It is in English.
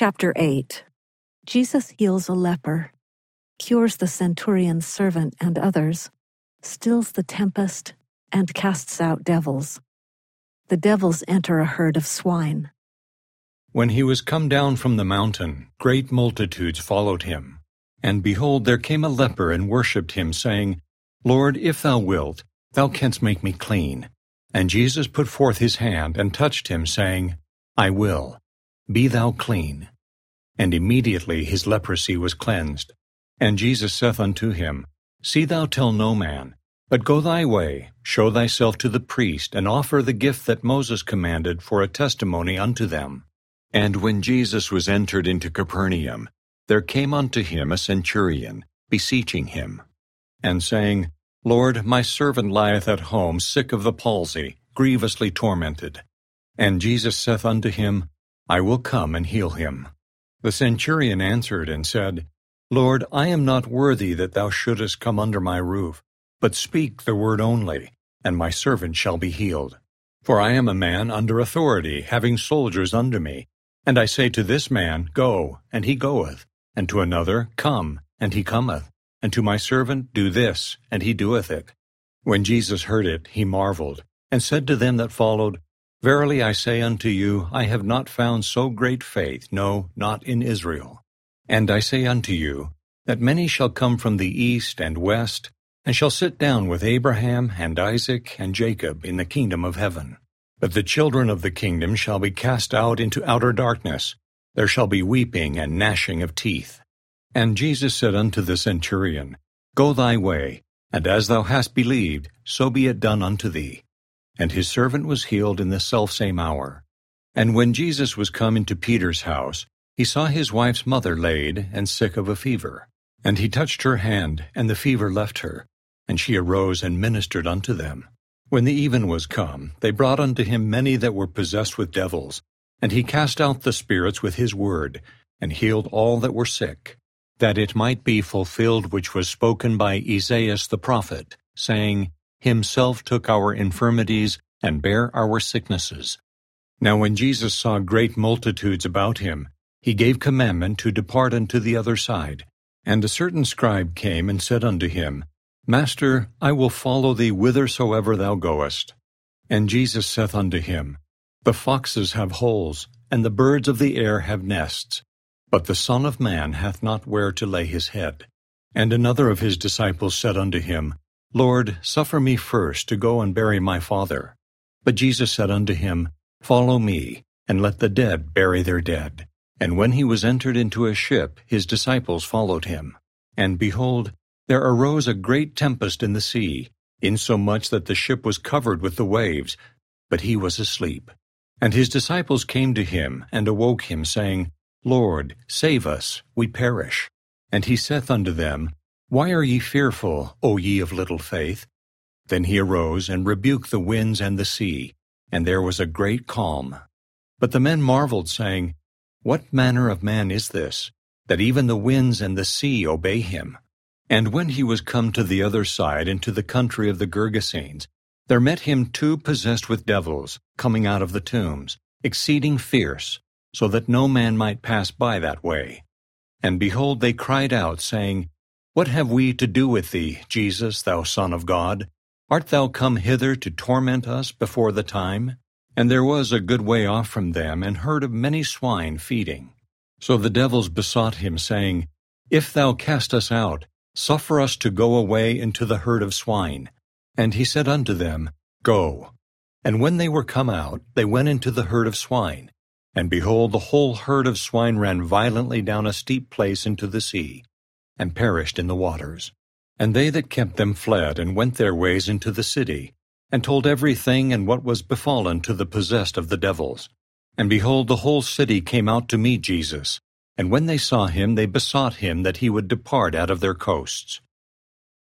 Chapter 8 Jesus heals a leper, cures the centurion's servant and others, stills the tempest, and casts out devils. The devils enter a herd of swine. When he was come down from the mountain, great multitudes followed him. And behold, there came a leper and worshipped him, saying, Lord, if thou wilt, thou canst make me clean. And Jesus put forth his hand and touched him, saying, I will. Be thou clean. And immediately his leprosy was cleansed. And Jesus saith unto him, See thou tell no man, but go thy way, show thyself to the priest, and offer the gift that Moses commanded for a testimony unto them. And when Jesus was entered into Capernaum, there came unto him a centurion, beseeching him, and saying, Lord, my servant lieth at home, sick of the palsy, grievously tormented. And Jesus saith unto him, I will come and heal him. The centurion answered and said, Lord, I am not worthy that thou shouldest come under my roof, but speak the word only, and my servant shall be healed. For I am a man under authority, having soldiers under me. And I say to this man, Go, and he goeth, and to another, Come, and he cometh, and to my servant, Do this, and he doeth it. When Jesus heard it, he marveled, and said to them that followed, Verily I say unto you, I have not found so great faith, no, not in Israel. And I say unto you, that many shall come from the east and west, and shall sit down with Abraham and Isaac and Jacob in the kingdom of heaven. But the children of the kingdom shall be cast out into outer darkness. There shall be weeping and gnashing of teeth. And Jesus said unto the centurion, Go thy way, and as thou hast believed, so be it done unto thee. And his servant was healed in the selfsame hour. And when Jesus was come into Peter's house, he saw his wife's mother laid and sick of a fever. And he touched her hand, and the fever left her, and she arose and ministered unto them. When the even was come, they brought unto him many that were possessed with devils, and he cast out the spirits with his word, and healed all that were sick, that it might be fulfilled which was spoken by Esaias the prophet, saying, Himself took our infirmities, and bare our sicknesses. Now when Jesus saw great multitudes about him, he gave commandment to depart unto the other side. And a certain scribe came and said unto him, Master, I will follow thee whithersoever thou goest. And Jesus saith unto him, The foxes have holes, and the birds of the air have nests, but the Son of Man hath not where to lay his head. And another of his disciples said unto him, Lord, suffer me first to go and bury my father. But Jesus said unto him, Follow me, and let the dead bury their dead. And when he was entered into a ship, his disciples followed him. And behold, there arose a great tempest in the sea, insomuch that the ship was covered with the waves, but he was asleep. And his disciples came to him, and awoke him, saying, Lord, save us, we perish. And he saith unto them, Why are ye fearful, O ye of little faith? Then he arose, and rebuked the winds and the sea, and there was a great calm. But the men marveled, saying, What manner of man is this, that even the winds and the sea obey him? And when he was come to the other side into the country of the Gergesenes, there met him two possessed with devils, coming out of the tombs, exceeding fierce, so that no man might pass by that way. And behold, they cried out, saying, What have we to do with thee, Jesus, thou Son of God? Art thou come hither to torment us before the time? And there was a good way off from them an herd of many swine feeding. So the devils besought him, saying, If thou cast us out, Suffer us to go away into the herd of swine. And he said unto them, Go. And when they were come out, they went into the herd of swine. And behold, the whole herd of swine ran violently down a steep place into the sea, and perished in the waters. And they that kept them fled, and went their ways into the city, and told everything and what was befallen to the possessed of the devils. And behold, the whole city came out to meet Jesus, and when they saw him, they besought him that he would depart out of their coasts.